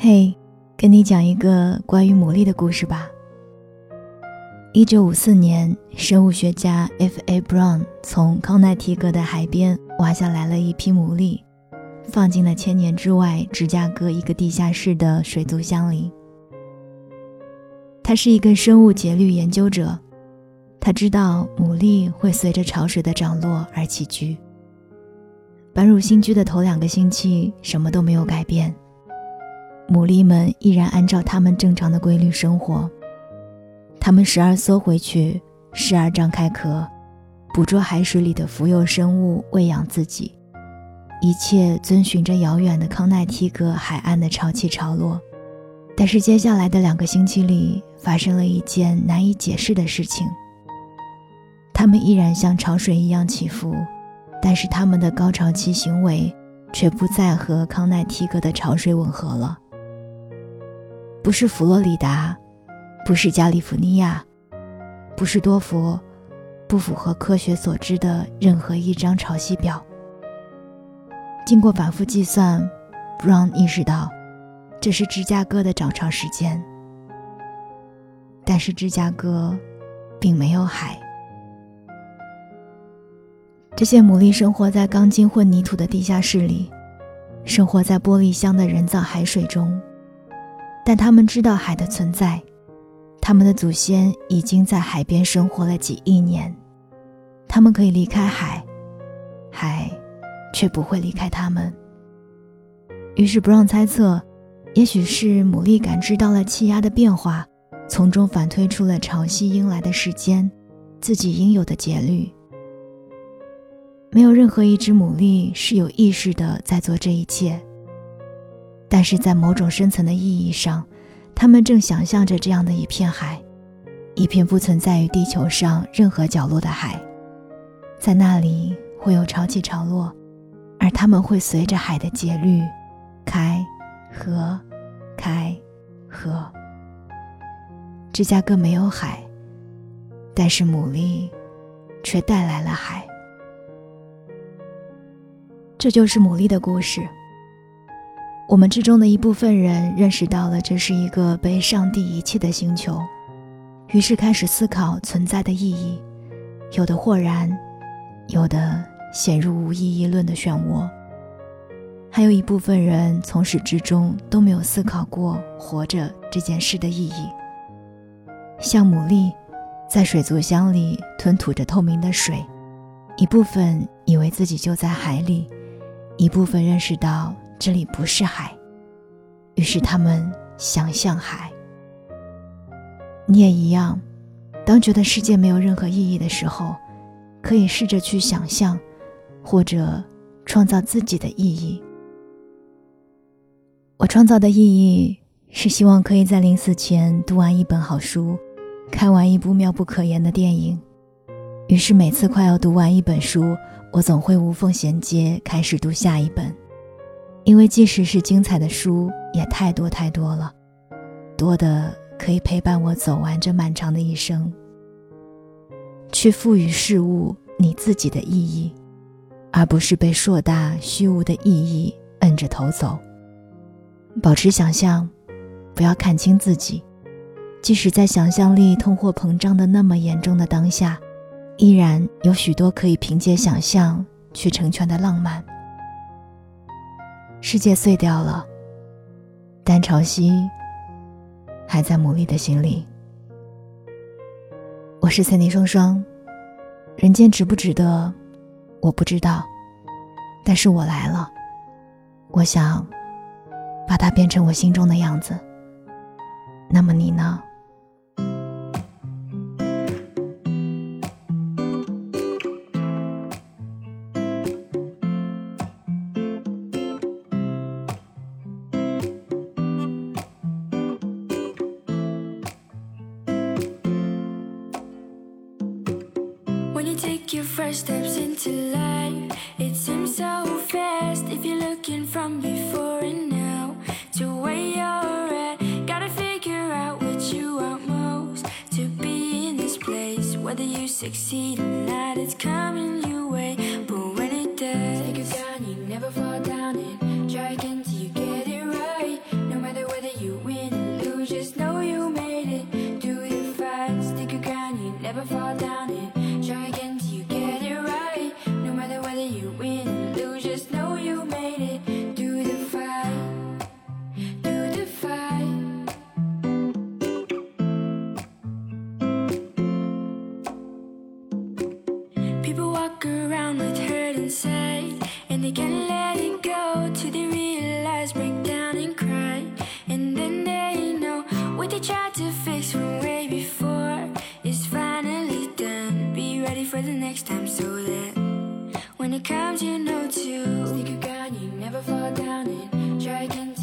嘿，跟你讲一个关于牡蛎的故事吧。一九五四年，生物学家 F.A. Brown 从康奈提格的海边挖下来了一批牡蛎，放进了千年之外芝加哥一个地下室的水族箱里。他是一个生物节律研究者，他知道牡蛎会随着潮水的涨落而起居。搬入新居的头两个星期，什么都没有改变。牡蛎们依然按照它们正常的规律生活，它们时而缩回去，时而张开壳，捕捉海水里的浮游生物喂养自己，一切遵循着遥远的康奈提格海岸的潮起潮落。但是接下来的两个星期里，发生了一件难以解释的事情。它们依然像潮水一样起伏，但是它们的高潮期行为却不再和康奈提格的潮水吻合了。不是佛罗里达，不是加利福尼亚，不是多佛，不符合科学所知的任何一张潮汐表。经过反复计算，Brown 意识到，这是芝加哥的涨潮时间。但是芝加哥，并没有海。这些牡蛎生活在钢筋混凝土的地下室里，生活在玻璃箱的人造海水中。但他们知道海的存在，他们的祖先已经在海边生活了几亿年，他们可以离开海，海却不会离开他们。于是不让猜测，也许是牡蛎感知到了气压的变化，从中反推出了潮汐应来的时间，自己应有的节律。没有任何一只牡蛎是有意识的在做这一切。但是在某种深层的意义上，他们正想象着这样的一片海，一片不存在于地球上任何角落的海，在那里会有潮起潮落，而他们会随着海的节律开合开合。芝加哥没有海，但是牡蛎却带来了海。这就是牡蛎的故事。我们之中的一部分人认识到了这是一个被上帝遗弃的星球，于是开始思考存在的意义。有的豁然，有的陷入无意义论的漩涡。还有一部分人从始至终都没有思考过活着这件事的意义。像牡蛎，在水族箱里吞吐着透明的水，一部分以为自己就在海里，一部分认识到。这里不是海，于是他们想象海。你也一样，当觉得世界没有任何意义的时候，可以试着去想象，或者创造自己的意义。我创造的意义是希望可以在临死前读完一本好书，看完一部妙不可言的电影。于是每次快要读完一本书，我总会无缝衔接开始读下一本。因为即使是精彩的书，也太多太多了，多的可以陪伴我走完这漫长的一生。去赋予事物你自己的意义，而不是被硕大虚无的意义摁着头走。保持想象，不要看清自己，即使在想象力通货膨胀的那么严重的当下，依然有许多可以凭借想象去成全的浪漫。世界碎掉了，但潮汐还在牡蛎的心里。我是森林双双，人间值不值得，我不知道，但是我来了，我想把它变成我心中的样子。那么你呢 from before and now. To where you're at Gotta figure out what you want most. To be in this place Whether you succeed or not It's coming What they tried to fix from way before is finally done. Be ready for the next time so that when it comes, you know to sneak a gun, you never fall down and try again.